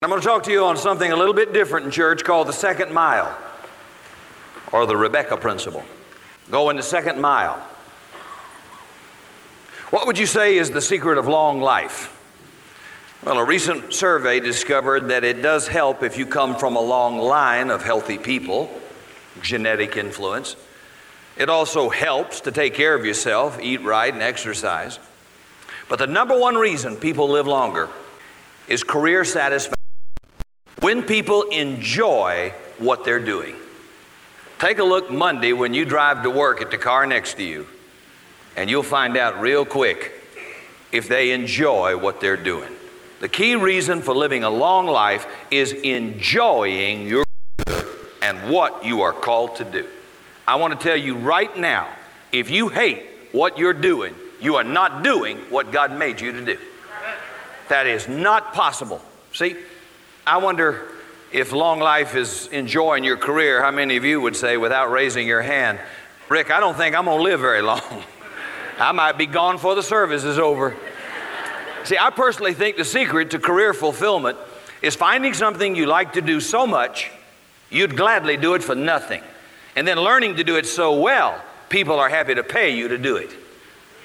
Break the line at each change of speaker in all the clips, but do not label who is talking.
I'm going to talk to you on something a little bit different in church called the second mile or the Rebecca principle. Go in the second mile. What would you say is the secret of long life? Well, a recent survey discovered that it does help if you come from a long line of healthy people, genetic influence. It also helps to take care of yourself, eat right, and exercise. But the number one reason people live longer is career satisfaction when people enjoy what they're doing. Take a look Monday when you drive to work at the car next to you, and you'll find out real quick if they enjoy what they're doing. The key reason for living a long life is enjoying your and what you are called to do. I want to tell you right now if you hate what you're doing, you are not doing what God made you to do. That is not possible. See, I wonder if long life is enjoying your career, how many of you would say, without raising your hand, Rick, I don't think I'm going to live very long. I might be gone before the service is over. See, I personally think the secret to career fulfillment is finding something you like to do so much, you'd gladly do it for nothing. And then learning to do it so well, people are happy to pay you to do it.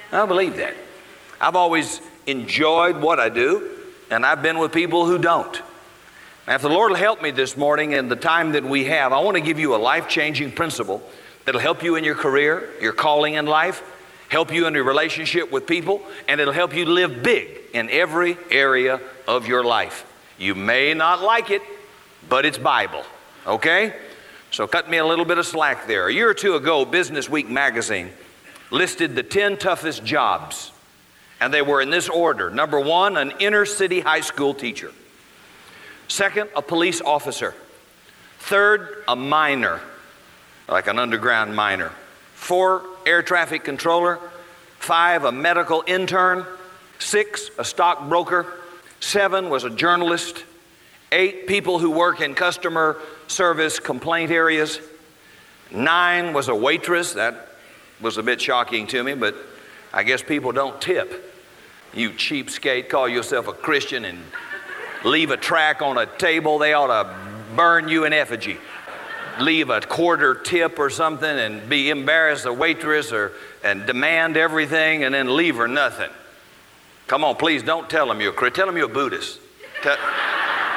I believe that. I've always enjoyed what I do, and I've been with people who don't. Now, if the Lord will help me this morning in the time that we have, I want to give you a life changing principle that'll help you in your career, your calling in life, help you in your relationship with people, and it'll help you live big in every area of your life. You may not like it, but it's Bible, okay? So cut me a little bit of slack there. A year or two ago, Business Week magazine listed the 10 toughest jobs, and they were in this order. Number one, an inner city high school teacher. Second, a police officer. Third, a miner, like an underground miner. Four, air traffic controller. Five, a medical intern. Six, a stockbroker. Seven was a journalist. Eight, people who work in customer service complaint areas. Nine was a waitress. That was a bit shocking to me, but I guess people don't tip. You cheapskate, call yourself a Christian and leave a track on a table, they ought to burn you in effigy. Leave a quarter tip or something and be embarrassed the waitress or and demand everything and then leave her nothing. Come on, please don't tell them you're a Tell them you're a Buddhist. Tell,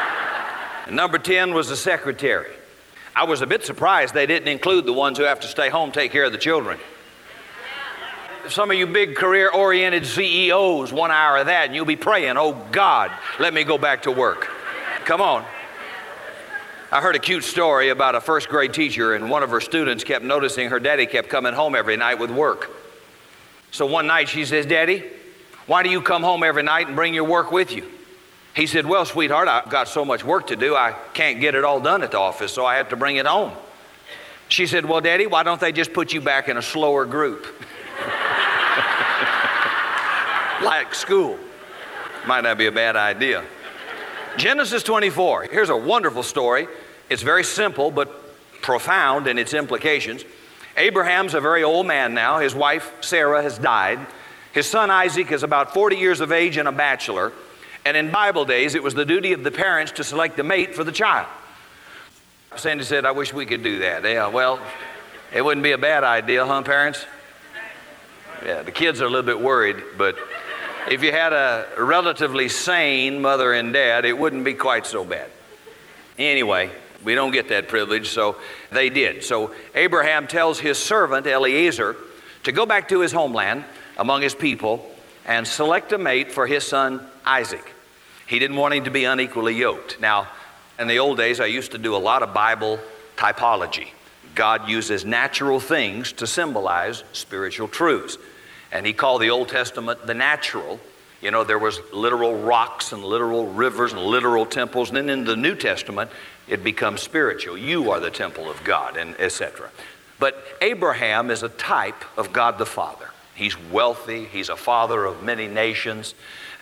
number 10 was the secretary. I was a bit surprised they didn't include the ones who have to stay home, take care of the children some of you big career oriented CEOs, one hour of that, and you'll be praying, oh God, let me go back to work. Come on. I heard a cute story about a first grade teacher, and one of her students kept noticing her daddy kept coming home every night with work. So one night she says, Daddy, why do you come home every night and bring your work with you? He said, Well, sweetheart, I've got so much work to do, I can't get it all done at the office, so I have to bring it home. She said, Well, Daddy, why don't they just put you back in a slower group? like school. Might not be a bad idea. Genesis 24. Here's a wonderful story. It's very simple but profound in its implications. Abraham's a very old man now. His wife, Sarah, has died. His son, Isaac, is about 40 years of age and a bachelor. And in Bible days, it was the duty of the parents to select the mate for the child. Sandy said, I wish we could do that. Yeah, well, it wouldn't be a bad idea, huh, parents? Yeah, the kids are a little bit worried, but if you had a relatively sane mother and dad, it wouldn't be quite so bad. Anyway, we don't get that privilege, so they did. So Abraham tells his servant Eliezer to go back to his homeland among his people and select a mate for his son Isaac. He didn't want him to be unequally yoked. Now, in the old days, I used to do a lot of Bible typology. God uses natural things to symbolize spiritual truths. And he called the Old Testament the natural. You know, there was literal rocks and literal rivers and literal temples. And then in the New Testament, it becomes spiritual. You are the temple of God, and etc. But Abraham is a type of God the Father. He's wealthy. He's a father of many nations,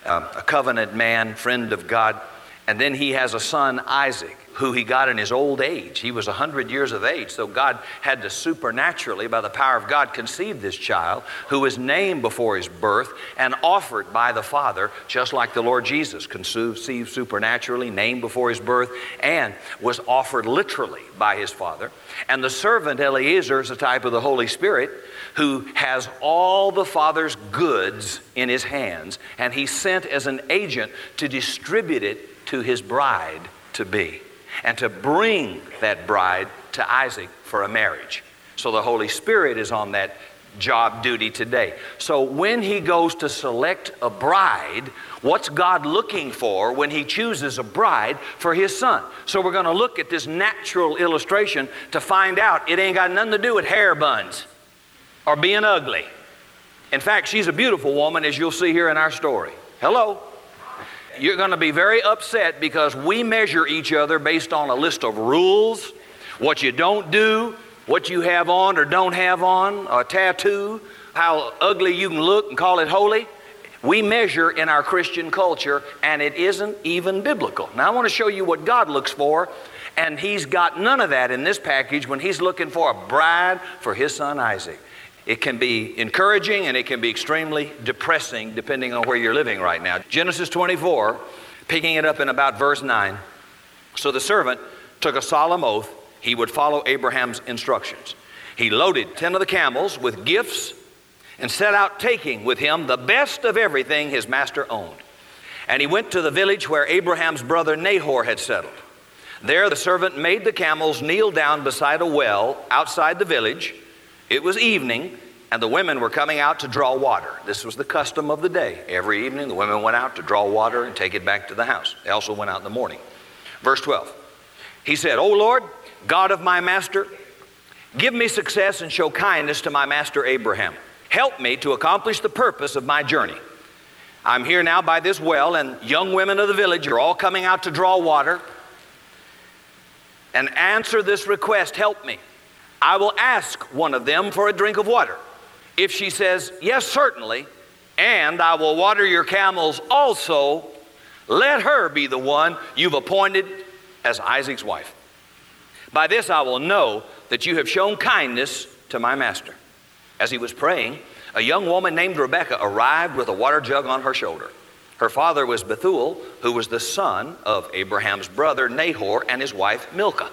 um, a covenant man, friend of God. And then he has a son, Isaac. Who he got in his old age. He was 100 years of age, so God had to supernaturally, by the power of God, conceive this child who was named before his birth and offered by the Father, just like the Lord Jesus conceived supernaturally, named before his birth, and was offered literally by his Father. And the servant Eliezer is a type of the Holy Spirit who has all the Father's goods in his hands, and he's sent as an agent to distribute it to his bride to be and to bring that bride to Isaac for a marriage. So the Holy Spirit is on that job duty today. So when he goes to select a bride, what's God looking for when he chooses a bride for his son? So we're going to look at this natural illustration to find out it ain't got nothing to do with hair buns or being ugly. In fact, she's a beautiful woman, as you'll see here in our story. Hello you're going to be very upset because we measure each other based on a list of rules, what you don't do, what you have on or don't have on, a tattoo, how ugly you can look and call it holy. We measure in our Christian culture, and it isn't even biblical. Now, I want to show you what God looks for, and He's got none of that in this package when He's looking for a bride for His son Isaac. It can be encouraging and it can be extremely depressing depending on where you're living right now. Genesis 24, picking it up in about verse 9. So the servant took a solemn oath he would follow Abraham's instructions. He loaded 10 of the camels with gifts and set out taking with him the best of everything his master owned. And he went to the village where Abraham's brother Nahor had settled. There the servant made the camels kneel down beside a well outside the village it was evening, and the women were coming out to draw water. This was the custom of the day. Every evening, the women went out to draw water and take it back to the house. They also went out in the morning. Verse 12 He said, O Lord, God of my master, give me success and show kindness to my master Abraham. Help me to accomplish the purpose of my journey. I'm here now by this well, and young women of the village are all coming out to draw water. And answer this request help me. I will ask one of them for a drink of water. If she says, Yes, certainly, and I will water your camels also, let her be the one you've appointed as Isaac's wife. By this I will know that you have shown kindness to my master. As he was praying, a young woman named Rebekah arrived with a water jug on her shoulder. Her father was Bethuel, who was the son of Abraham's brother Nahor and his wife Milcah.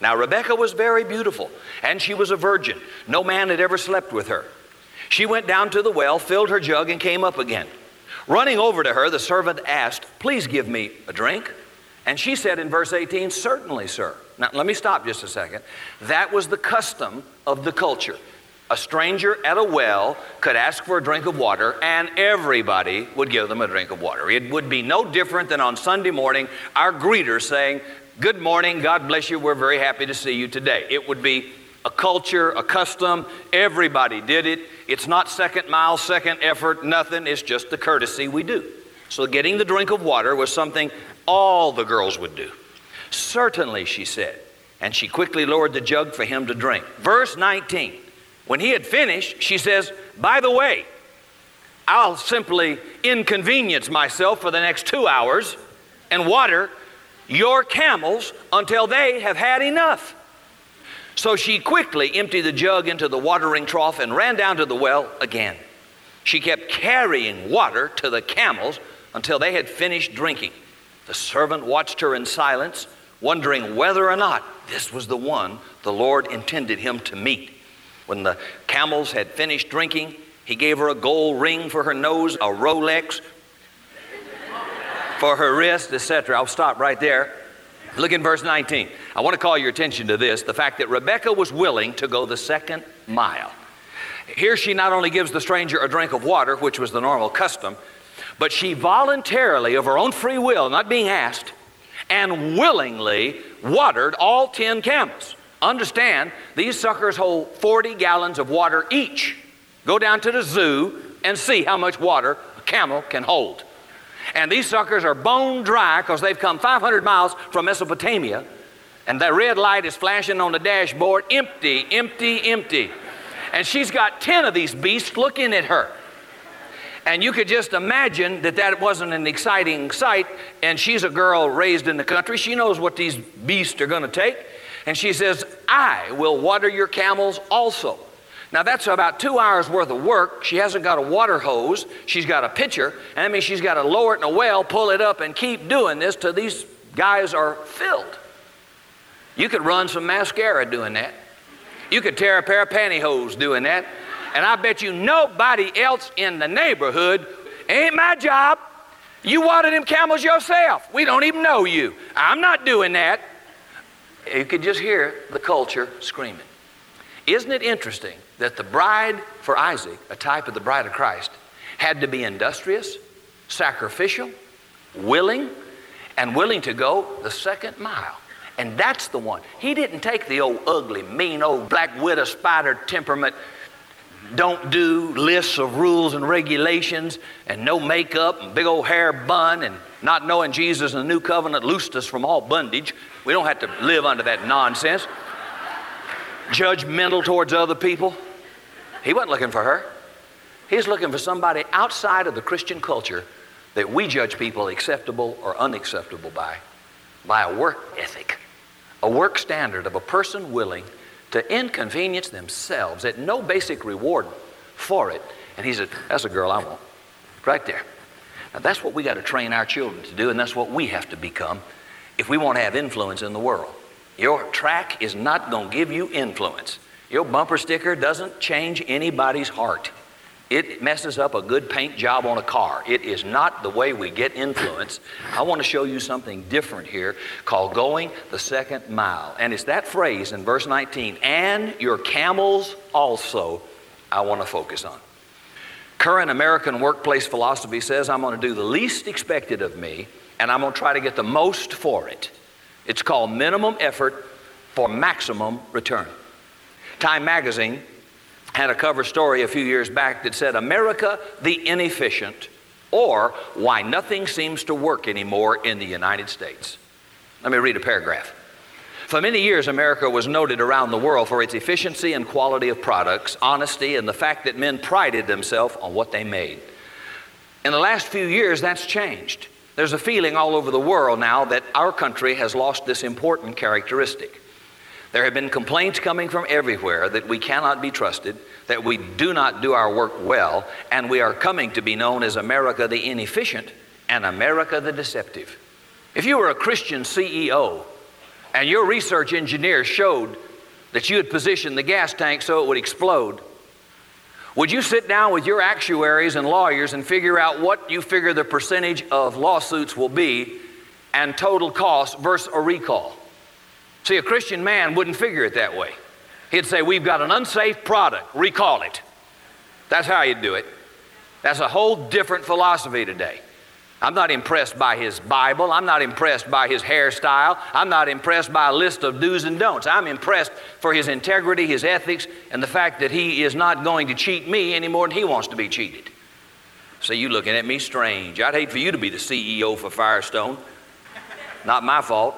Now, Rebecca was very beautiful, and she was a virgin. No man had ever slept with her. She went down to the well, filled her jug, and came up again. Running over to her, the servant asked, Please give me a drink. And she said in verse 18, Certainly, sir. Now, let me stop just a second. That was the custom of the culture. A stranger at a well could ask for a drink of water, and everybody would give them a drink of water. It would be no different than on Sunday morning, our greeter saying, Good morning, God bless you, we're very happy to see you today. It would be a culture, a custom, everybody did it. It's not second mile, second effort, nothing, it's just the courtesy we do. So getting the drink of water was something all the girls would do. Certainly, she said, and she quickly lowered the jug for him to drink. Verse 19, when he had finished, she says, By the way, I'll simply inconvenience myself for the next two hours and water your camels until they have had enough. So she quickly emptied the jug into the watering trough and ran down to the well again. She kept carrying water to the camels until they had finished drinking. The servant watched her in silence, wondering whether or not this was the one the Lord intended him to meet. When the camels had finished drinking, he gave her a gold ring for her nose, a Rolex for her wrist, etc. I'll stop right there. Look in verse 19. I want to call your attention to this the fact that Rebecca was willing to go the second mile. Here she not only gives the stranger a drink of water, which was the normal custom, but she voluntarily, of her own free will, not being asked, and willingly watered all 10 camels. Understand, these suckers hold 40 gallons of water each. Go down to the zoo and see how much water a camel can hold. And these suckers are bone dry because they've come 500 miles from Mesopotamia. And that red light is flashing on the dashboard empty, empty, empty. And she's got 10 of these beasts looking at her. And you could just imagine that that wasn't an exciting sight. And she's a girl raised in the country. She knows what these beasts are going to take. And she says, I will water your camels also. Now that's about two hours worth of work. She hasn't got a water hose. She's got a pitcher. And that means she's got to lower it in a well, pull it up, and keep doing this till these guys are filled. You could run some mascara doing that. You could tear a pair of pantyhose doing that. And I bet you nobody else in the neighborhood ain't my job. You watered them camels yourself. We don't even know you. I'm not doing that. You could just hear the culture screaming. Isn't it interesting that the bride for Isaac, a type of the bride of Christ, had to be industrious, sacrificial, willing, and willing to go the second mile? And that's the one. He didn't take the old ugly, mean old black widow spider temperament, don't do lists of rules and regulations, and no makeup, and big old hair bun, and not knowing Jesus and the new covenant loosed us from all bondage. We don't have to live under that nonsense. Judgmental towards other people. He wasn't looking for her. He's looking for somebody outside of the Christian culture that we judge people acceptable or unacceptable by, by a work ethic, a work standard of a person willing to inconvenience themselves at no basic reward for it. And he said, That's a girl I want. Right there. Now, that's what we got to train our children to do, and that's what we have to become if we want to have influence in the world. Your track is not going to give you influence. Your bumper sticker doesn't change anybody's heart. It messes up a good paint job on a car. It is not the way we get influence. I want to show you something different here called going the second mile. And it's that phrase in verse 19, and your camels also, I want to focus on. Current American workplace philosophy says I'm going to do the least expected of me, and I'm going to try to get the most for it. It's called minimum effort for maximum return. Time magazine had a cover story a few years back that said, America the inefficient, or why nothing seems to work anymore in the United States. Let me read a paragraph. For many years, America was noted around the world for its efficiency and quality of products, honesty, and the fact that men prided themselves on what they made. In the last few years, that's changed. There's a feeling all over the world now that our country has lost this important characteristic. There have been complaints coming from everywhere that we cannot be trusted, that we do not do our work well, and we are coming to be known as America the inefficient and America the deceptive. If you were a Christian CEO and your research engineer showed that you had positioned the gas tank so it would explode, would you sit down with your actuaries and lawyers and figure out what you figure the percentage of lawsuits will be and total cost versus a recall? See, a Christian man wouldn't figure it that way. He'd say, We've got an unsafe product, recall it. That's how you'd do it. That's a whole different philosophy today. I'm not impressed by his Bible. I'm not impressed by his hairstyle. I'm not impressed by a list of do's and don'ts. I'm impressed for his integrity, his ethics, and the fact that he is not going to cheat me any more than he wants to be cheated. So you looking at me strange. I'd hate for you to be the CEO for Firestone. Not my fault.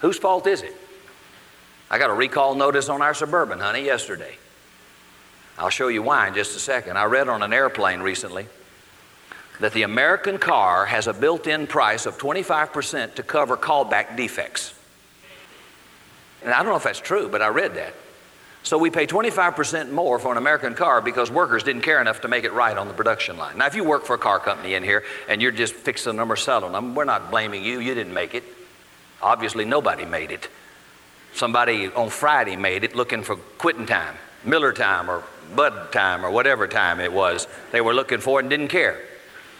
Whose fault is it? I got a recall notice on our Suburban, honey, yesterday. I'll show you why in just a second. I read on an airplane recently that the American car has a built in price of 25% to cover callback defects. And I don't know if that's true, but I read that. So we pay 25% more for an American car because workers didn't care enough to make it right on the production line. Now, if you work for a car company in here and you're just fixing them or selling them, we're not blaming you. You didn't make it. Obviously, nobody made it. Somebody on Friday made it looking for quitting time, Miller time, or Bud time, or whatever time it was. They were looking for and didn't care.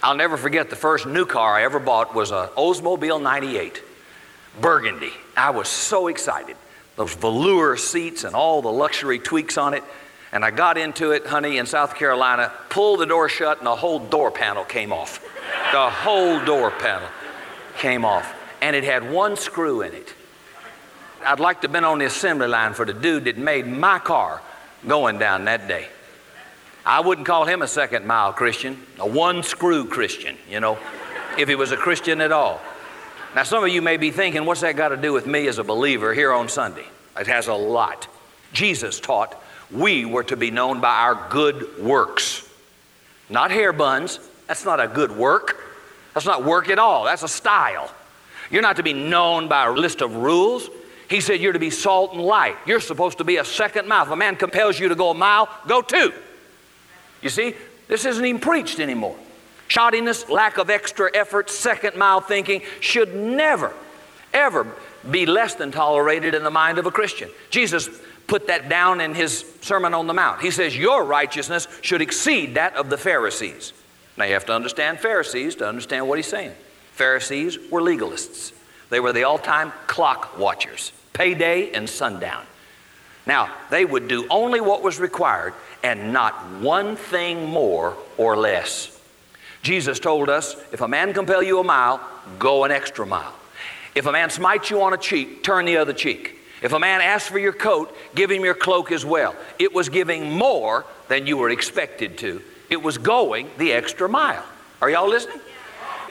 I'll never forget the first new car I ever bought was a Oldsmobile 98, burgundy. I was so excited. Those velour seats and all the luxury tweaks on it. And I got into it, honey, in South Carolina, pulled the door shut, and the whole door panel came off. The whole door panel came off and it had one screw in it. I'd like to have been on the assembly line for the dude that made my car going down that day. I wouldn't call him a second mile Christian, a one screw Christian, you know, if he was a Christian at all. Now, some of you may be thinking, what's that got to do with me as a believer here on Sunday? It has a lot. Jesus taught we were to be known by our good works. not hair buns. That's not a good work. That's not work at all. That's a style. You're not to be known by a list of rules. He said you're to be salt and light. You're supposed to be a second mile. If a man compels you to go a mile, go two. You see, this isn't even preached anymore. Shoddiness, lack of extra effort, second mile thinking should never, ever be less than tolerated in the mind of a Christian. Jesus put that down in his Sermon on the Mount. He says, Your righteousness should exceed that of the Pharisees. Now you have to understand Pharisees to understand what he's saying. Pharisees were legalists, they were the all time clock watchers, payday and sundown. Now, they would do only what was required and not one thing more or less. Jesus told us if a man compel you a mile, go an extra mile. If a man smites you on a cheek, turn the other cheek. If a man asks for your coat, give him your cloak as well. It was giving more than you were expected to. It was going the extra mile. Are y'all listening?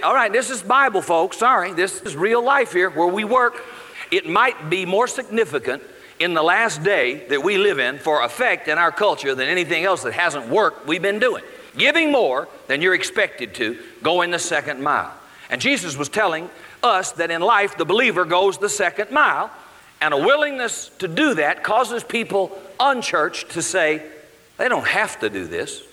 All right, this is Bible, folks. Sorry, this is real life here where we work. It might be more significant in the last day that we live in for effect in our culture than anything else that hasn't worked we've been doing giving more than you're expected to, going the second mile. And Jesus was telling us that in life the believer goes the second mile, and a willingness to do that causes people unchurched to say, they don't have to do this.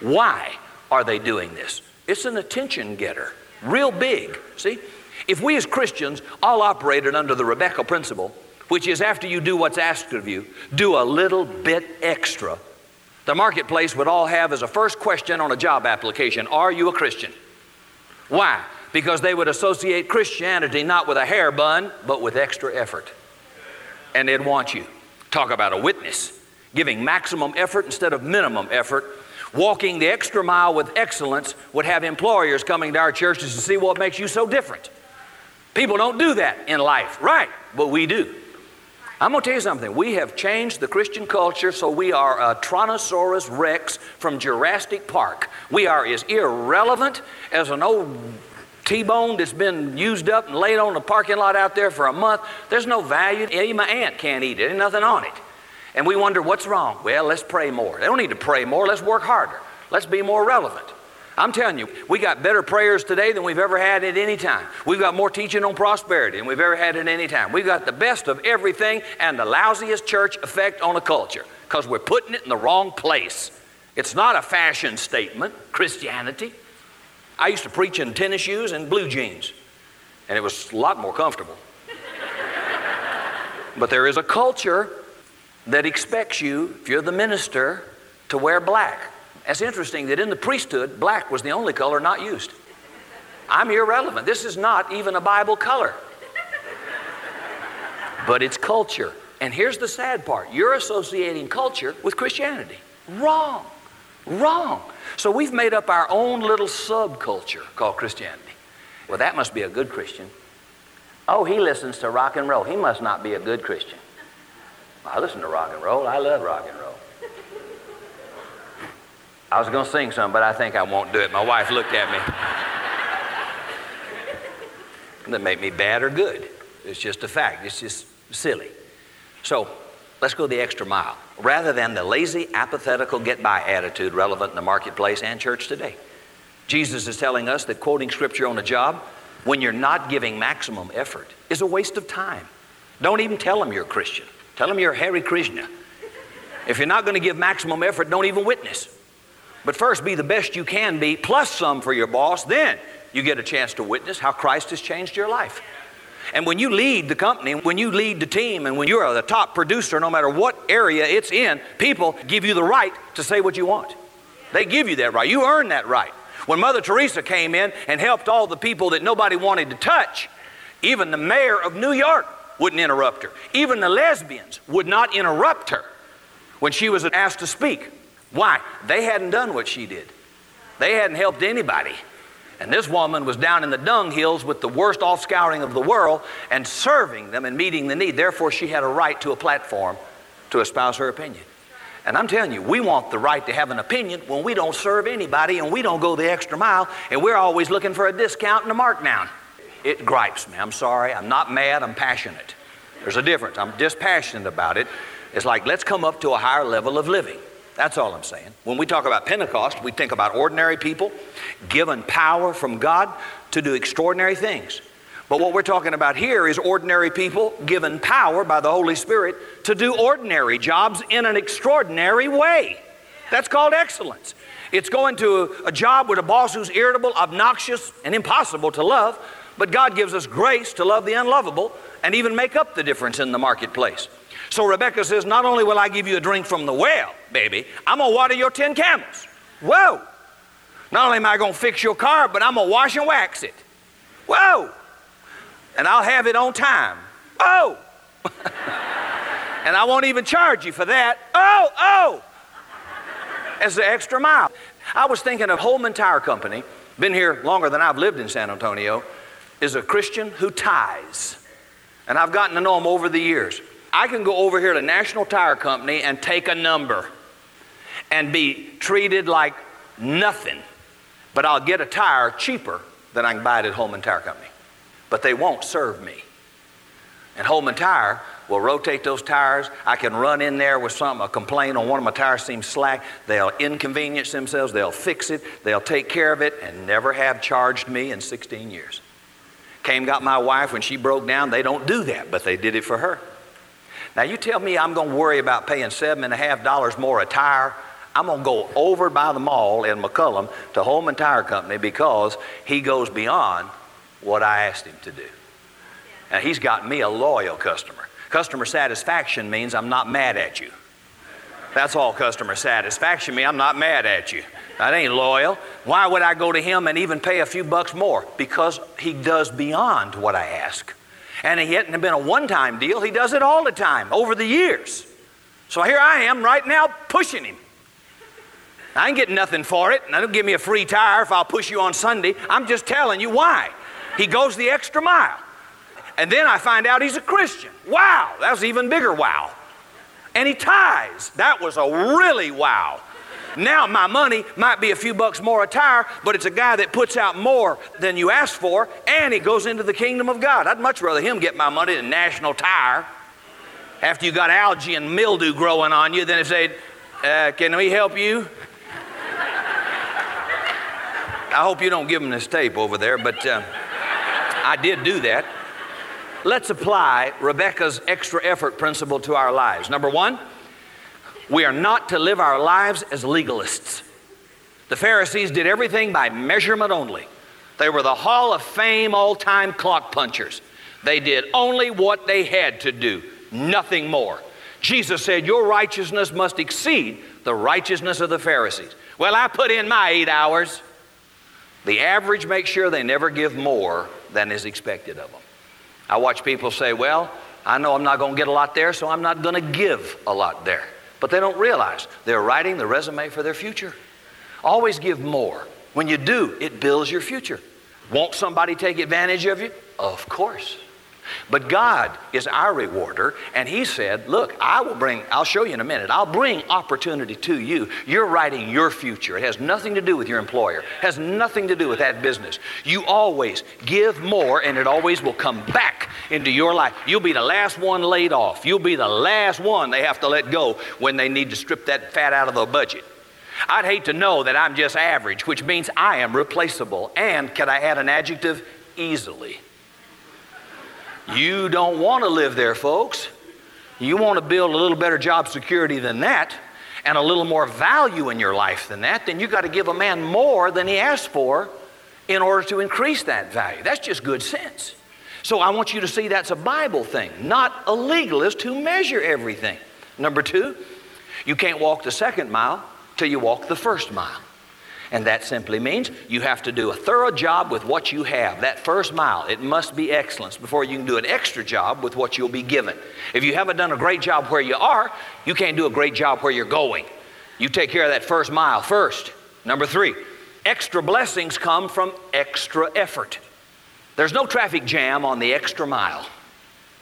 Why are they doing this? It's an attention getter, real big. See? If we as Christians all operated under the Rebecca principle, which is after you do what's asked of you, do a little bit extra the marketplace would all have as a first question on a job application Are you a Christian? Why? Because they would associate Christianity not with a hair bun, but with extra effort. And they'd want you. Talk about a witness, giving maximum effort instead of minimum effort. Walking the extra mile with excellence would have employers coming to our churches to see what makes you so different. People don't do that in life, right? But we do. I'm going to tell you something. We have changed the Christian culture so we are a Tyrannosaurus Rex from Jurassic Park. We are as irrelevant as an old T-bone that's been used up and laid on the parking lot out there for a month. There's no value. Even my aunt can't eat it. There's nothing on it. And we wonder what's wrong. Well, let's pray more. They don't need to pray more. Let's work harder. Let's be more relevant. I'm telling you, we got better prayers today than we've ever had at any time. We've got more teaching on prosperity than we've ever had at any time. We've got the best of everything and the lousiest church effect on a culture because we're putting it in the wrong place. It's not a fashion statement, Christianity. I used to preach in tennis shoes and blue jeans, and it was a lot more comfortable. but there is a culture that expects you, if you're the minister, to wear black. It's interesting that in the priesthood, black was the only color not used. I'm irrelevant. This is not even a Bible color. But it's culture. And here's the sad part you're associating culture with Christianity. Wrong. Wrong. So we've made up our own little subculture called Christianity. Well, that must be a good Christian. Oh, he listens to rock and roll. He must not be a good Christian. I listen to rock and roll. I love rock and roll. I was going to sing some, but I think I won't do it. My wife looked at me. that made me bad or good. It's just a fact. It's just silly. So let's go the extra mile. Rather than the lazy, apathetical, get by attitude relevant in the marketplace and church today. Jesus is telling us that quoting scripture on a job, when you're not giving maximum effort, is a waste of time. Don't even tell them you're a Christian. Tell them you're Hare Krishna. If you're not going to give maximum effort, don't even witness. But first, be the best you can be, plus some for your boss. Then you get a chance to witness how Christ has changed your life. And when you lead the company, when you lead the team, and when you're the top producer, no matter what area it's in, people give you the right to say what you want. They give you that right. You earn that right. When Mother Teresa came in and helped all the people that nobody wanted to touch, even the mayor of New York wouldn't interrupt her. Even the lesbians would not interrupt her when she was asked to speak. Why? They hadn't done what she did. They hadn't helped anybody. And this woman was down in the dung hills with the worst offscouring of the world and serving them and meeting the need. Therefore, she had a right to a platform to espouse her opinion. And I'm telling you, we want the right to have an opinion when we don't serve anybody and we don't go the extra mile and we're always looking for a discount and a markdown. It gripes me. I'm sorry. I'm not mad. I'm passionate. There's a difference. I'm dispassionate about it. It's like, let's come up to a higher level of living. That's all I'm saying. When we talk about Pentecost, we think about ordinary people given power from God to do extraordinary things. But what we're talking about here is ordinary people given power by the Holy Spirit to do ordinary jobs in an extraordinary way. That's called excellence. It's going to a, job with a boss who's irritable, obnoxious, and impossible to love, but God gives us grace to love the unlovable and even make up the difference in the marketplace. So Rebecca says, Not only will I give you a drink from the well, baby, I'm going to water your 10 camels. Whoa! Not only am I going to fix your car, but I'm going to wash and wax it. Whoa! And I'll have it on time. Oh! and I won't even charge you for that. Oh, oh! As the extra mile. I was thinking of Holman Tire Company, been here longer than I've lived in San Antonio, is a Christian who tithes. And I've gotten to know him over the years. I can go over here to National Tire Company and take a number and be treated like nothing, but I'll get a tire cheaper than I can buy it at Holman Tire Company. But they won't serve me. And Holman Tire will rotate those tires. I can run in there with something, a complaint on one of my tires seems slack. They'll inconvenience themselves, they'll fix it, they'll take care of it, and never have charged me in 16 years. Came, got my wife when she broke down. They don't do that, but they did it for her. Now, you tell me I'm going to worry about paying seven and a half dollars more a tire. I'm going to go over by the mall in McCullum to Holman Tire Company because he goes beyond what I asked him to do. And he's got me a loyal customer. Customer satisfaction means I'm not mad at you. That's all customer satisfaction means. I'm not mad at you. That ain't loyal. Why would I go to him and even pay a few bucks more? Because he does beyond what I ask. And he hadn't been a one time deal, he does it all the time over the years. So here I am right now pushing him. I ain't getting nothing for it, and I don't give me a free tire if I'll push you on Sunday. I'm just telling you why. He goes the extra mile. And then I find out he's a Christian. Wow, that was even bigger wow. And he tithes. That was a really wow. Now my money might be a few bucks more a tire, but it's a guy that puts out more than you asked for, and he goes into the kingdom of God. I'd much rather him get my money than National Tire. After you got algae and mildew growing on you, then if they, uh, can we help you? I hope you don't give him this tape over there, but uh, I did do that. Let's apply Rebecca's extra effort principle to our lives. Number one, we are not to live our lives as legalists. The Pharisees did everything by measurement only. They were the Hall of Fame all time clock punchers. They did only what they had to do, nothing more. Jesus said, Your righteousness must exceed the righteousness of the Pharisees. Well, I put in my eight hours. The average makes sure they never give more than is expected of them. I watch people say, Well, I know I'm not going to get a lot there, so I'm not going to give a lot there. But they don't realize they're writing the resume for their future. Always give more. When you do, it builds your future. Won't somebody take advantage of you? Of course. But God is our rewarder, and He said, Look, I will bring, I'll show you in a minute, I'll bring opportunity to you. You're writing your future. It has nothing to do with your employer, it has nothing to do with that business. You always give more, and it always will come back into your life. You'll be the last one laid off. You'll be the last one they have to let go when they need to strip that fat out of the budget. I'd hate to know that I'm just average, which means I am replaceable. And can I add an adjective? Easily. You don't want to live there, folks. You want to build a little better job security than that and a little more value in your life than that, then you got to give a man more than he asked for in order to increase that value. That's just good sense. So I want you to see that's a Bible thing, not a legalist who measure everything. Number two, you can't walk the second mile till you walk the first mile. And that simply means you have to do a thorough job with what you have. That first mile, it must be excellence before you can do an extra job with what you'll be given. If you haven't done a great job where you are, you can't do a great job where you're going. You take care of that first mile first. Number three, extra blessings come from extra effort. There's no traffic jam on the extra mile.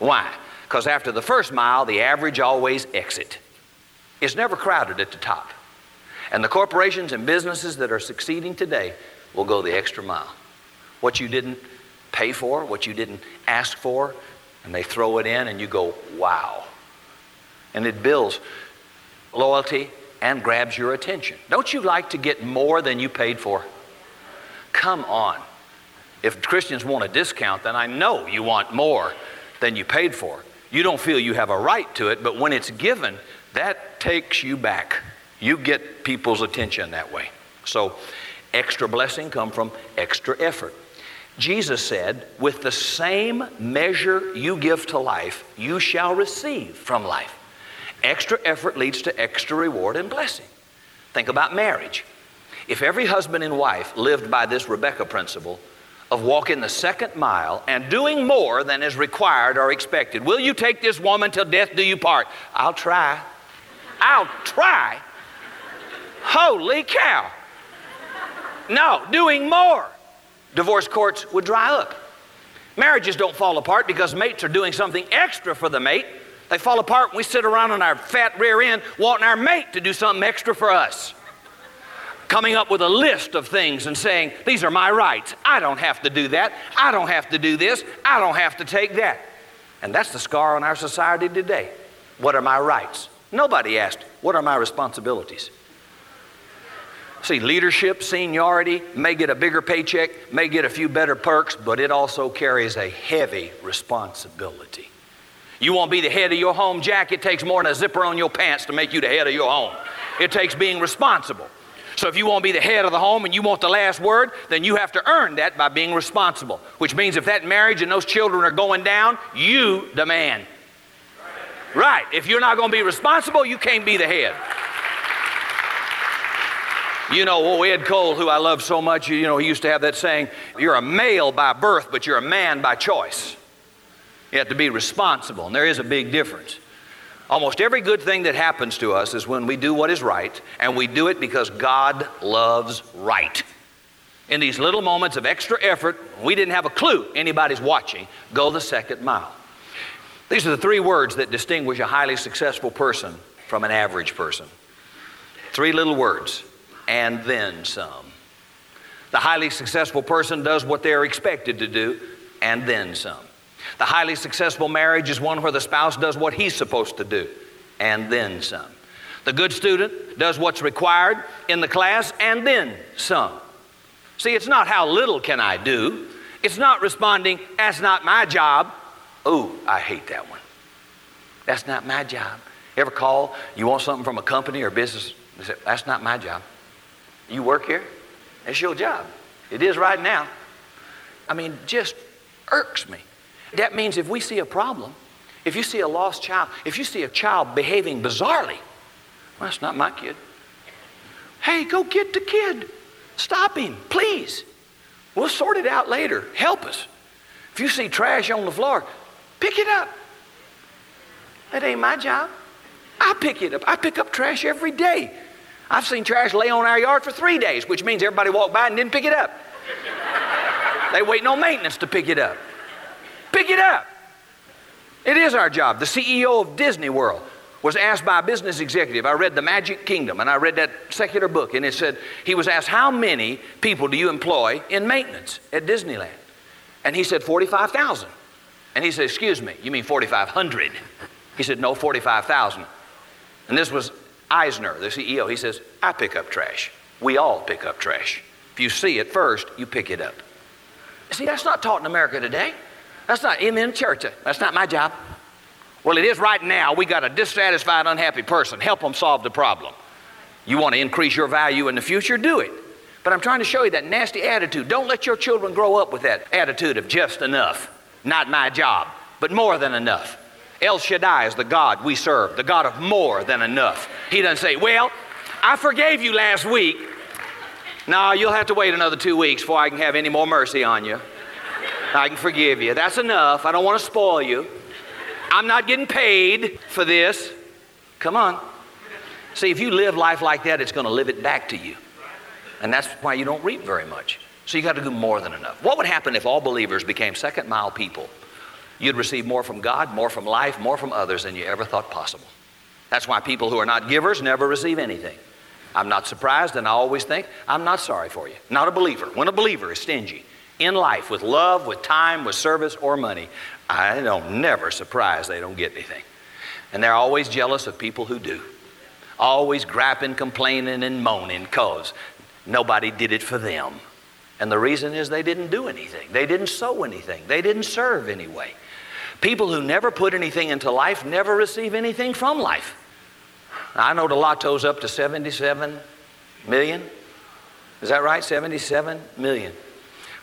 Why? Because after the first mile, the average always exit. It's never crowded at the top. And the corporations and businesses that are succeeding today will go the extra mile. What you didn't pay for, what you didn't ask for, and they throw it in, and you go, wow. And it builds loyalty and grabs your attention. Don't you like to get more than you paid for? Come on. If Christians want a discount, then I know you want more than you paid for. You don't feel you have a right to it, but when it's given, that takes you back. You get people's attention that way. So, extra blessing come from extra effort. Jesus said, with the same measure you give to life, you shall receive from life. Extra effort leads to extra reward and blessing. Think about marriage. If every husband and wife lived by this Rebecca principle of walking the second mile and doing more than is required or expected, will you take this woman till death do you part? I'll try. I'll try. Holy cow. No, doing more. Divorce courts would dry up. Marriages don't fall apart because mates are doing something extra for the mate. They fall apart when we sit around on our fat rear end wanting our mate to do something extra for us. Coming up with a list of things and saying, These are my rights. I don't have to do that. I don't have to do this. I don't have to take that. And that's the scar on our society today. What are my rights? Nobody asked, What are my responsibilities? See, leadership, seniority may get a bigger paycheck, may get a few better perks, but it also carries a heavy responsibility. You won't be the head of your home, Jack. It takes more than a zipper on your pants to make you the head of your home. It takes being responsible. So if you want to be the head of the home and you want the last word, then you have to earn that by being responsible. Which means if that marriage and those children are going down, you demand. Right. If you're not going to be responsible, you can't be the head. You know, Ed Cole, who I love so much, you know, he used to have that saying, You're a male by birth, but you're a man by choice. You have to be responsible, and there is a big difference. Almost every good thing that happens to us is when we do what is right, and we do it because God loves right. In these little moments of extra effort, we didn't have a clue anybody's watching, go the second mile. These are the three words that distinguish a highly successful person from an average person. Three little words and then some. The highly successful person does what they're expected to do and then some. The highly successful marriage is one where the spouse does what he's supposed to do and then some. The good student does what's required in the class and then some. See, it's not how little can I do. It's not responding, that's not my job. Oh, I hate that one. That's not my job. Ever call, you want something from a company or business? They say, that's not my job. You work here? It's your job. It is right now. I mean, just irks me. That means if we see a problem, if you see a lost child, if you see a child behaving bizarrely, well, that's not my kid. Hey, go get the kid. Stop him, please. We'll sort it out later. Help us. If you see trash on the floor, pick it up. That ain't my job. I pick it up. I pick up trash every day. I've seen trash lay on our yard for three days, which means everybody walked by and didn't pick it up. they waiting on maintenance to pick it up. Pick it up. It is our job. The CEO of Disney World was asked by a business executive. I read The Magic Kingdom, and I read that secular book, and it said he was asked, How many people do you employ in maintenance at Disneyland? And he said, 45,000. And he said, Excuse me, you mean 4,500? He said, No, 45,000. And this was Eisner, the CEO, he says, I pick up trash. We all pick up trash. If you see it first, you pick it up. See, that's not taught in America today. That's not in church. That's not my job. Well, it is right now. We got a dissatisfied, unhappy person. Help them solve the problem. You want to increase your value in the future? Do it. But I'm trying to show you that nasty attitude. Don't let your children grow up with that attitude of just enough. Not my job, but more than enough. El Shaddai is the God we serve, the God of more than enough. He doesn't say, Well, I forgave you last week. No, you'll have to wait another two weeks before I can have any more mercy on you. I can forgive you. That's enough. I don't want to spoil you. I'm not getting paid for this. Come on. See, if you live life like that, it's going to live it back to you. And that's why you don't reap very much. So you got to do more than enough. What would happen if all believers became second mile people? You'd receive more from God, more from life, more from others than you ever thought possible. That's why people who are not givers never receive anything. I'm not surprised, and I always think, I'm not sorry for you. Not a believer. When a believer is stingy in life with love, with time, with service, or money, I don't never surprise they don't get anything. And they're always jealous of people who do. always griping, complaining, and moaning because nobody did it for them. And the reason is they didn't do anything. They didn't sow anything. They didn't serve anyway. People who never put anything into life never receive anything from life. I know the lotto's up to 77 million. Is that right? 77 million.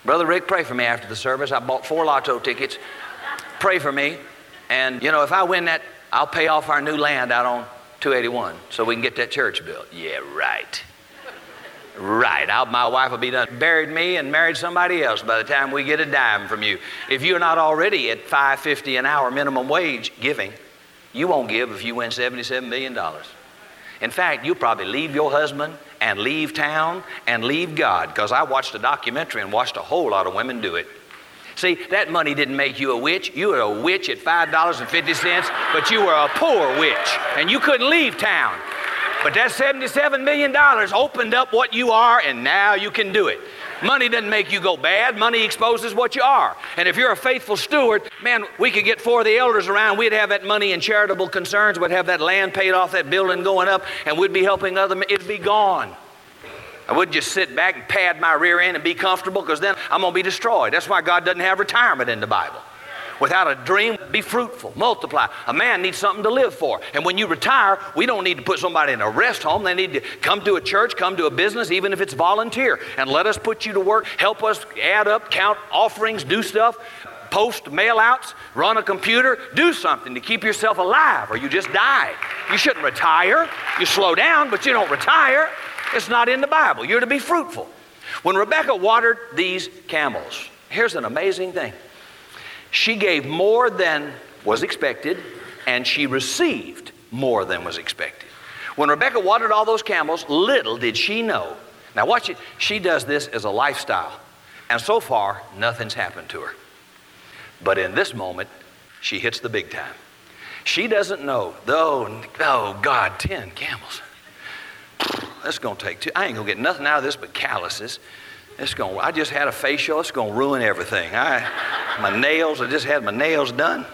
Brother Rick, pray for me after the service. I bought four lotto tickets. Pray for me. And, you know, if I win that, I'll pay off our new land out on 281 so we can get that church built. Yeah, right. Right. I'll, my wife will be done. Buried me and married somebody else by the time we get a dime from you. If you're not already at 550 an hour minimum wage giving, you won't give if you win $77 million. In fact, you'll probably leave your husband and leave town and leave God because I watched a documentary and watched a whole lot of women do it. See, that money didn't make you a witch. You were a witch at $5.50, but you were a poor witch and you couldn't leave town. But that $77 million opened up what you are, and now you can do it. Money doesn't make you go bad. Money exposes what you are. And if you're a faithful steward, man, we could get four of the elders around. We'd have that money in charitable concerns. We'd have that land paid off, that building going up, and we'd be helping other men. It'd be gone. I wouldn't just sit back and pad my rear end and be comfortable because then I'm going to be destroyed. That's why God doesn't have retirement in the Bible. Without a dream, be fruitful, multiply. A man needs something to live for. And when you retire, we don't need to put somebody in a rest home. They need to come to a church, come to a business, even if it's volunteer, and let us put you to work, help us add up, count offerings, do stuff, post mail outs, run a computer, do something to keep yourself alive, or you just die. You shouldn't retire. You slow down, but you don't retire. It's not in the Bible. You're to be fruitful. When Rebecca watered these camels, here's an amazing thing. She gave more than was expected, and she received more than was expected. When Rebecca watered all those camels, little did she know. Now, watch it. She does this as a lifestyle, and so far, nothing's happened to her. But in this moment, she hits the big time. She doesn't know, though, oh God, 10 camels. That's going to take two. I ain't going to get nothing out of this but calluses. It's going. I just had a facial. It's going to ruin everything. I, my nails. I just had my nails done.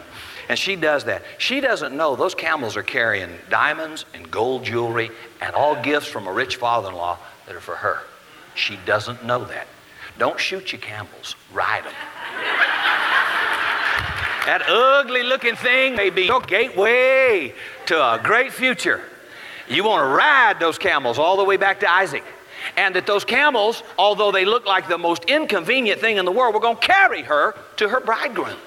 And she does that. She doesn't know those camels are carrying diamonds and gold jewelry and all gifts from a rich father-in-law that are for her. She doesn't know that. Don't shoot your camels. Ride them. that ugly looking thing may be your gateway to a great future. You want to ride those camels all the way back to Isaac. And that those camels, although they look like the most inconvenient thing in the world, were going to carry her to her bridegroom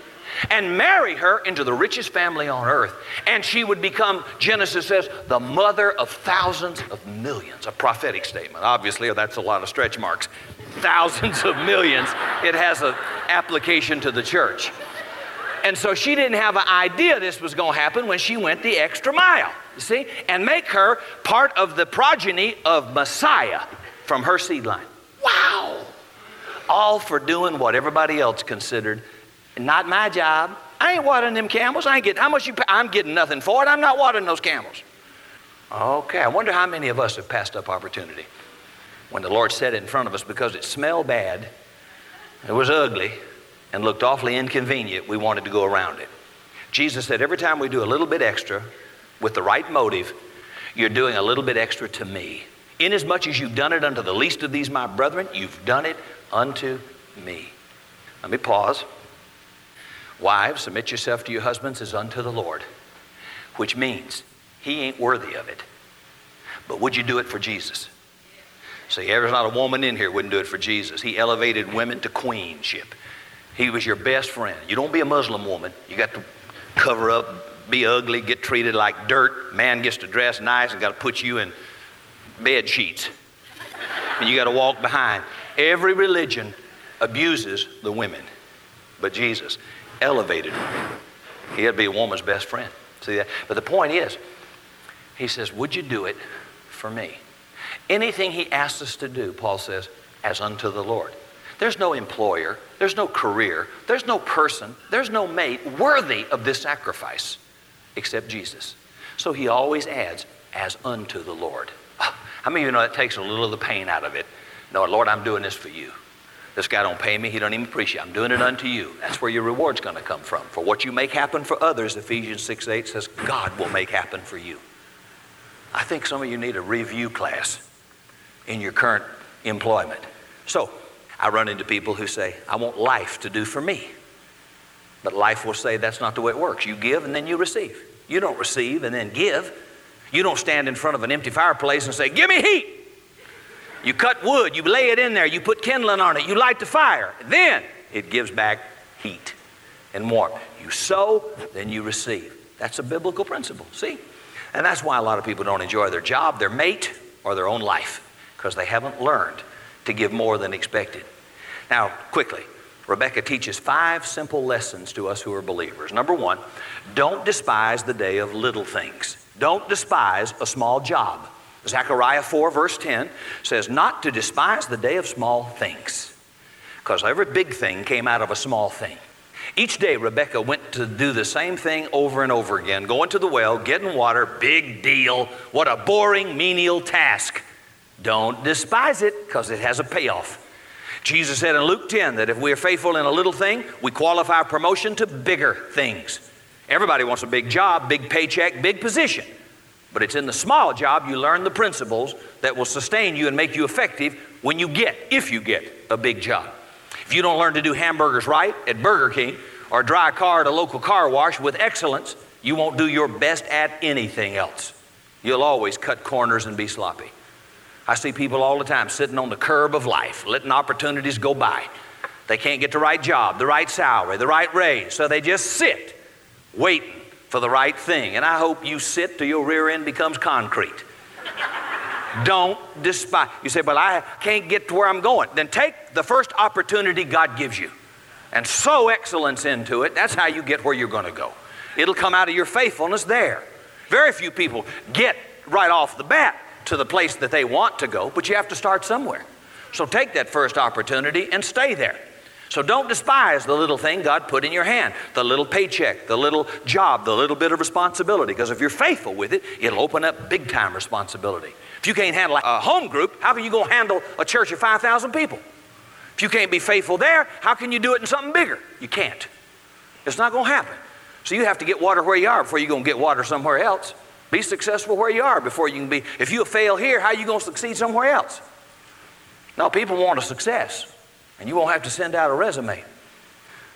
and marry her into the richest family on earth. And she would become, Genesis says, the mother of thousands of millions. A prophetic statement. Obviously, that's a lot of stretch marks. Thousands of millions. It has an application to the church. And so she didn't have an idea this was going to happen when she went the extra mile, you see, and make her part of the progeny of Messiah from her seed line. Wow! All for doing what everybody else considered not my job. I ain't watering them camels. I ain't getting how much you pay? I'm getting nothing for it. I'm not watering those camels. Okay, I wonder how many of us have passed up opportunity when the Lord set it in front of us because it smelled bad, it was ugly, and looked awfully inconvenient. We wanted to go around it. Jesus said, every time we do a little bit extra with the right motive, you're doing a little bit extra to me. Inasmuch as you've done it unto the least of these, my brethren, you've done it unto me. Let me pause. Wives, submit yourself to your husbands as unto the Lord, which means he ain't worthy of it. But would you do it for Jesus? See, there's not a woman in here wouldn't do it for Jesus. He elevated women to queenship. He was your best friend. You don't be a Muslim woman. You got to cover up, be ugly, get treated like dirt. Man gets to dress nice and got to put you in bed sheets. And you got to walk behind. Every religion abuses the women, but Jesus elevated. He had to be a woman's best friend. See that? But the point is, he says, Would you do it for me? Anything he asks us to do, Paul says, as unto the Lord. There's no employer, there's no career, there's no person, there's no mate worthy of this sacrifice except Jesus. So he always adds, as unto the Lord. How many of you know that takes a little of the pain out of it? No, Lord, I'm doing this for you. This guy don't pay me, he don't even appreciate. I'm doing it unto you. That's where your reward's going to come from. For what you make happen for others, Ephesians 6 8 says, God will make happen for you. I think some of you need a review class in your current employment. So, I run into people who say, I want life to do for me. But life will say that's not the way it works. You give and then you receive. You don't receive and then give. You don't stand in front of an empty fireplace and say, Give me heat. You cut wood, you lay it in there, you put kindling on it, you light the fire. Then it gives back heat and warmth. You sow, then you receive. That's a biblical principle. See? And that's why a lot of people don't enjoy their job, their mate, or their own life, because they haven't learned to give more than expected. Now, quickly, Rebecca teaches five simple lessons to us who are believers. Number one, don't despise the day of little things. Don't despise a small job. Zechariah 4, verse 10 says, Not to despise the day of small things, because every big thing came out of a small thing. Each day, Rebecca went to do the same thing over and over again going to the well, getting water, big deal. What a boring, menial task. Don't despise it because it has a payoff. Jesus said in Luke 10 that if we are faithful in a little thing, we qualify promotion to bigger things. Everybody wants a big job, big paycheck, big position. But it's in the small job you learn the principles that will sustain you and make you effective when you get, if you get, a big job. If you don't learn to do hamburgers right at Burger King or dry a car at a local car wash with excellence, you won't do your best at anything else. You'll always cut corners and be sloppy. I see people all the time sitting on the curb of life, letting opportunities go by. They can't get the right job, the right salary, the right raise, so they just sit waiting for the right thing. And I hope you sit till your rear end becomes concrete. Don't despise. You say, but I can't get to where I'm going. Then take the first opportunity God gives you and sow excellence into it. That's how you get where you're going to go. It'll come out of your faithfulness there. Very few people get right off the bat to the place that they want to go, but you have to start somewhere. So take that first opportunity and stay there. So don't despise the little thing God put in your hand, the little paycheck, the little job, the little bit of responsibility, because if you're faithful with it, it'll open up big time responsibility. If you can't handle a home group, how can you go handle a church of 5,000 people? If you can't be faithful there, how can you do it in something bigger? You can't. It's not going to happen. So you have to get water where you are before you're going to get water somewhere else. Be successful where you are before you can be. If you fail here, how are you going to succeed somewhere else? No, people want a success, and you won't have to send out a resume.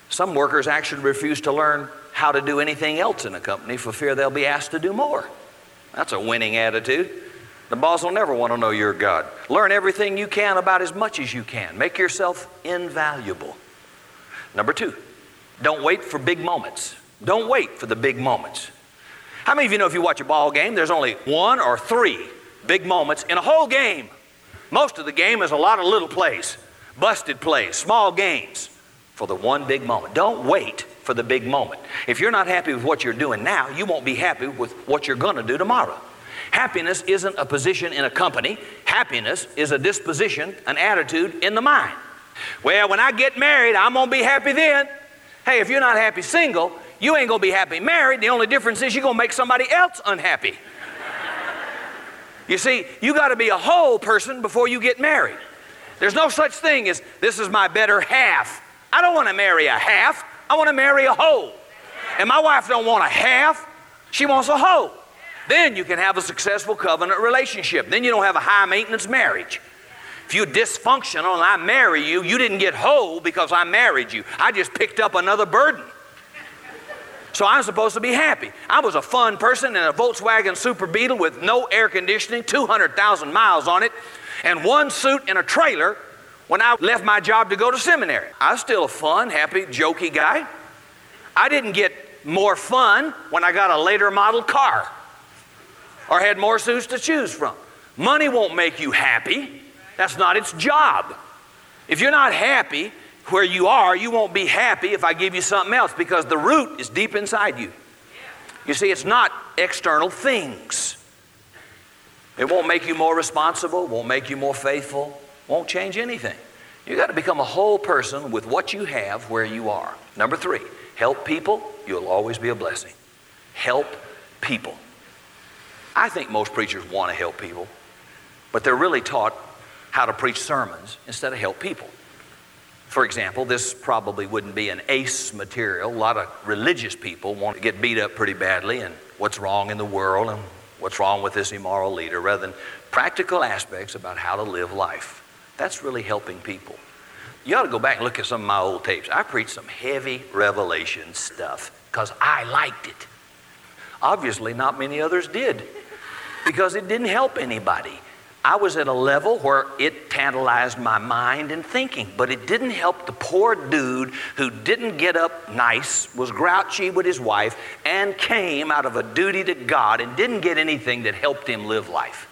Some workers actually refuse to learn how to do anything else in a company for fear they'll be asked to do more. That's a winning attitude. The boss will never want to know your God. Learn everything you can about as much as you can. Make yourself invaluable. Number two, don't wait for big moments. Don't wait for the big moments. How many of you know if you watch a ball game, there's only one or three big moments in a whole game? Most of the game is a lot of little plays, busted plays, small gains for the one big moment. Don't wait for the big moment. If you're not happy with what you're doing now, you won't be happy with what you're going to do tomorrow. Happiness isn't a position in a company, happiness is a disposition, an attitude in the mind. Well, when I get married, I'm going to be happy then. Hey, if you're not happy single, you ain't gonna be happy married. The only difference is you're gonna make somebody else unhappy. You see, you gotta be a whole person before you get married. There's no such thing as this is my better half. I don't wanna marry a half, I wanna marry a whole. And my wife don't want a half, she wants a whole. Then you can have a successful covenant relationship. Then you don't have a high maintenance marriage. If you're dysfunctional and I marry you, you didn't get whole because I married you. I just picked up another burden. So I'm supposed to be happy. I was a fun person in a Volkswagen Super Beetle with no air conditioning, 200,000 miles on it, and one suit in a trailer when I left my job to go to seminary. I was still a fun, happy, jokey guy. I didn't get more fun when I got a later model car or had more suits to choose from. Money won't make you happy. That's not its job. If you're not happy, where you are, you won't be happy if I give you something else because the root is deep inside you. You see, it's not external things. It won't make you more responsible, won't make you more faithful, won't change anything. You got to become a whole person with what you have where you are. Number three, help people, you'll always be a blessing. Help people. I think most preachers want to help people, but they're really taught how to preach sermons instead of help people. For example, this probably wouldn't be an ace material. A lot of religious people want to get beat up pretty badly and what's wrong in the world and what's wrong with this immoral leader, rather than practical aspects about how to live life. That's really helping people. You ought to go back and look at some of my old tapes. I preached some heavy revelation stuff because I liked it. Obviously, not many others did because it didn't help anybody. I was at a level where it tantalized my mind and thinking, but it didn't help the poor dude who didn't get up nice, was grouchy with his wife, and came out of a duty to God and didn't get anything that helped him live life.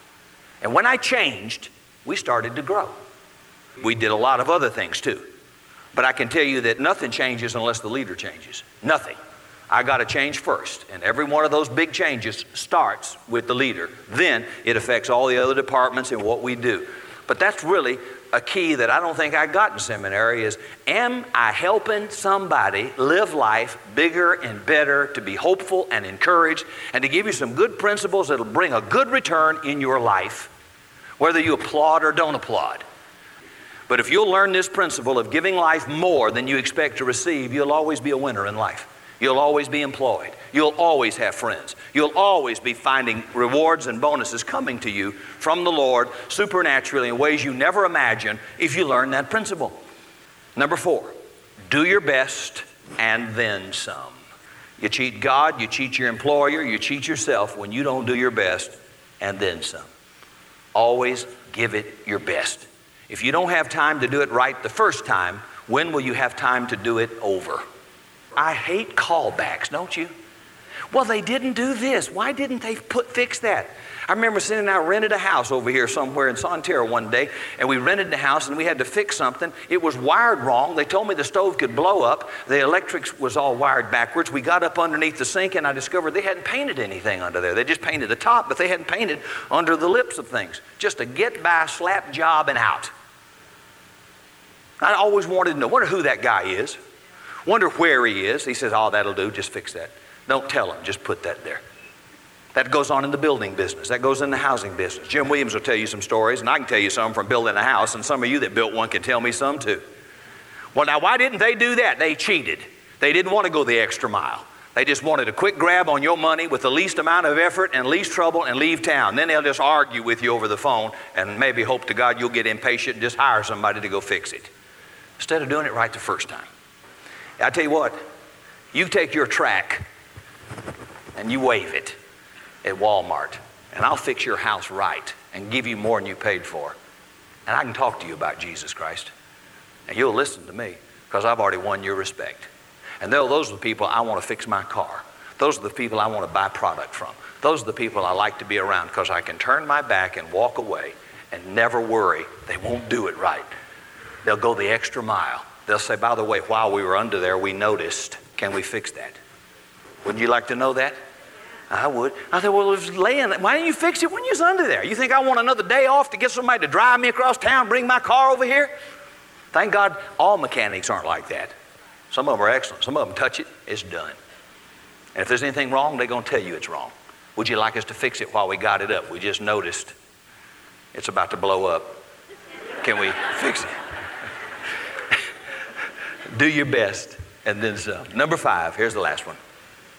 And when I changed, we started to grow. We did a lot of other things too. But I can tell you that nothing changes unless the leader changes. Nothing. I got to change first. And every one of those big changes starts with the leader. Then it affects all the other departments and what we do. But that's really a key that I don't think I got in seminary is am I helping somebody live life bigger and better to be hopeful and encouraged and to give you some good principles that'll bring a good return in your life, whether you applaud or don't applaud. But if you'll learn this principle of giving life more than you expect to receive, you'll always be a winner in life. You'll always be employed. You'll always have friends. You'll always be finding rewards and bonuses coming to you from the Lord supernaturally in ways you never imagined if you learn that principle. Number four, do your best and then some. You cheat God, you cheat your employer, you cheat yourself when you don't do your best and then some. Always give it your best. If you don't have time to do it right the first time, when will you have time to do it over? I hate callbacks, don't you? Well, they didn't do this. Why didn't they put fix that? I remember sitting out rented a house over here somewhere in Sonterra one day, and we rented the house and we had to fix something. It was wired wrong. They told me the stove could blow up. The electrics was all wired backwards. We got up underneath the sink and I discovered they hadn't painted anything under there. They just painted the top, but they hadn't painted under the lips of things. Just a get by slap job and out. I always wanted to know, wonder who that guy is. Wonder where he is. He says, Oh, that'll do. Just fix that. Don't tell him. Just put that there. That goes on in the building business. That goes in the housing business. Jim Williams will tell you some stories, and I can tell you some from building a house, and some of you that built one can tell me some too. Well, now, why didn't they do that? They cheated. They didn't want to go the extra mile. They just wanted a quick grab on your money with the least amount of effort and least trouble and leave town. Then they'll just argue with you over the phone and maybe hope to God you'll get impatient and just hire somebody to go fix it instead of doing it right the first time. I tell you what, you take your track and you wave it at Walmart, and I'll fix your house right and give you more than you paid for. And I can talk to you about Jesus Christ. And you'll listen to me because I've already won your respect. And those are the people I want to fix my car. Those are the people I want to buy product from. Those are the people I like to be around because I can turn my back and walk away and never worry they won't do it right. They'll go the extra mile. They'll say, by the way, while we were under there, we noticed. Can we fix that? Wouldn't you like to know that? I would. I said, well, it was laying. Why didn't you fix it when you was under there? You think I want another day off to get somebody to drive me across town, bring my car over here? Thank God all mechanics aren't like that. Some of them are excellent. Some of them touch it, it's done. And if there's anything wrong, they're going to tell you it's wrong. Would you like us to fix it while we got it up? We just noticed it's about to blow up. Can we fix it? Do your best and then some. Number five, here's the last one.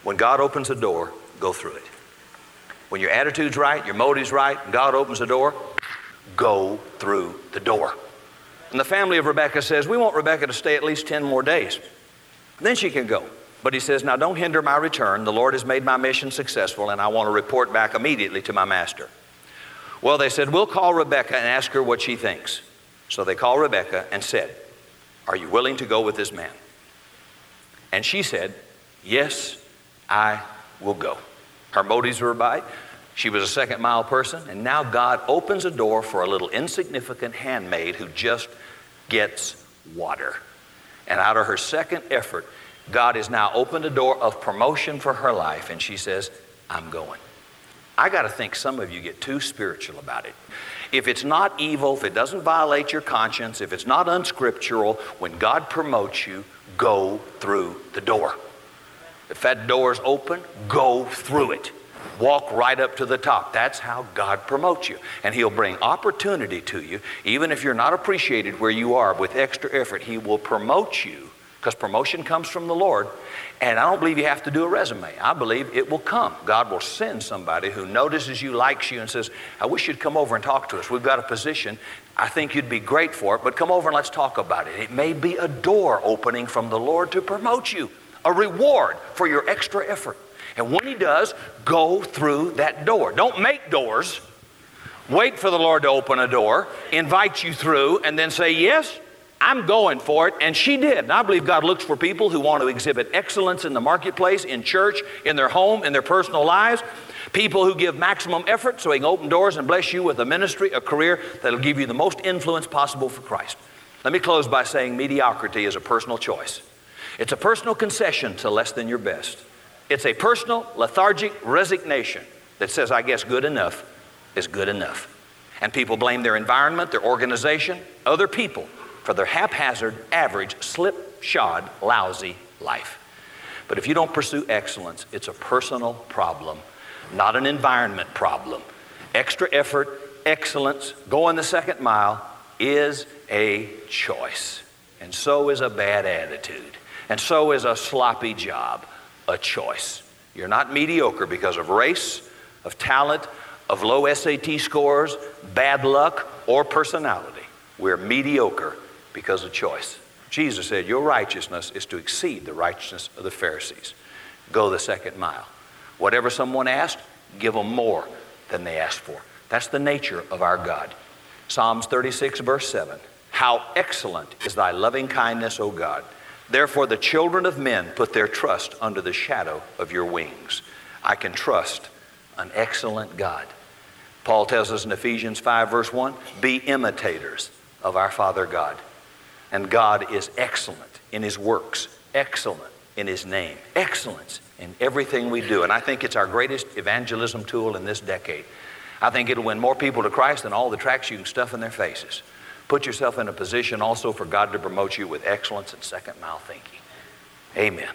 When God opens a door, go through it. When your attitude's right, your motive's right, and God opens the door, go through the door. And the family of Rebecca says, We want Rebecca to stay at least 10 more days. Then she can go. But he says, Now don't hinder my return. The Lord has made my mission successful, and I want to report back immediately to my master. Well, they said, We'll call Rebecca and ask her what she thinks. So they called Rebecca and said, are you willing to go with this man? And she said, Yes, I will go. Her motives were right. She was a second mile person, and now God opens a door for a little insignificant handmaid who just gets water. And out of her second effort, God has now opened a door of promotion for her life, and she says, I'm going. I got to think some of you get too spiritual about it. If it's not evil, if it doesn't violate your conscience, if it's not unscriptural, when God promotes you, go through the door. If that door is open, go through it. Walk right up to the top. That's how God promotes you. And He'll bring opportunity to you. Even if you're not appreciated where you are with extra effort, He will promote you because promotion comes from the Lord. And I don't believe you have to do a resume. I believe it will come. God will send somebody who notices you, likes you, and says, I wish you'd come over and talk to us. We've got a position. I think you'd be great for it, but come over and let's talk about it. It may be a door opening from the Lord to promote you, a reward for your extra effort. And when He does, go through that door. Don't make doors. Wait for the Lord to open a door, invite you through, and then say, Yes, I'm going for it. And she did. And I believe God looks for people who want to exhibit excellence in the marketplace, in church, in their home, in their personal lives. People who give maximum effort so He can open doors and bless you with a ministry, a career that'll give you the most influence possible for Christ. Let me close by saying mediocrity is a personal choice. It's a personal concession to less than your best. It's a personal, lethargic resignation that says, I guess good enough is good enough. And people blame their environment, their organization, other people for their haphazard, average, slipshod, lousy life. But if you don't pursue excellence, it's a personal problem, not an environment problem. Extra effort, excellence, going the second mile is a choice. And so is a bad attitude. And so is a sloppy job a choice. You're not mediocre because of race, of talent, of low SAT scores, bad luck, or personality. We're mediocre because of choice. Jesus said, Your righteousness is to exceed the righteousness of the Pharisees. Go the second mile. Whatever someone asked, give them more than they asked for. That's the nature of our God. Psalms 36, verse 7. How excellent is thy loving kindness, O God. Therefore, the children of men put their trust under the shadow of your wings. I can trust an excellent God. Paul tells us in Ephesians 5, verse 1 be imitators of our Father God. And God is excellent in His works, excellent in His name, excellence in everything we do. And I think it's our greatest evangelism tool in this decade. I think it'll win more people to Christ than all the tracts you can stuff in their faces. Put yourself in a position also for God to promote you with excellence and second mile thinking. Amen.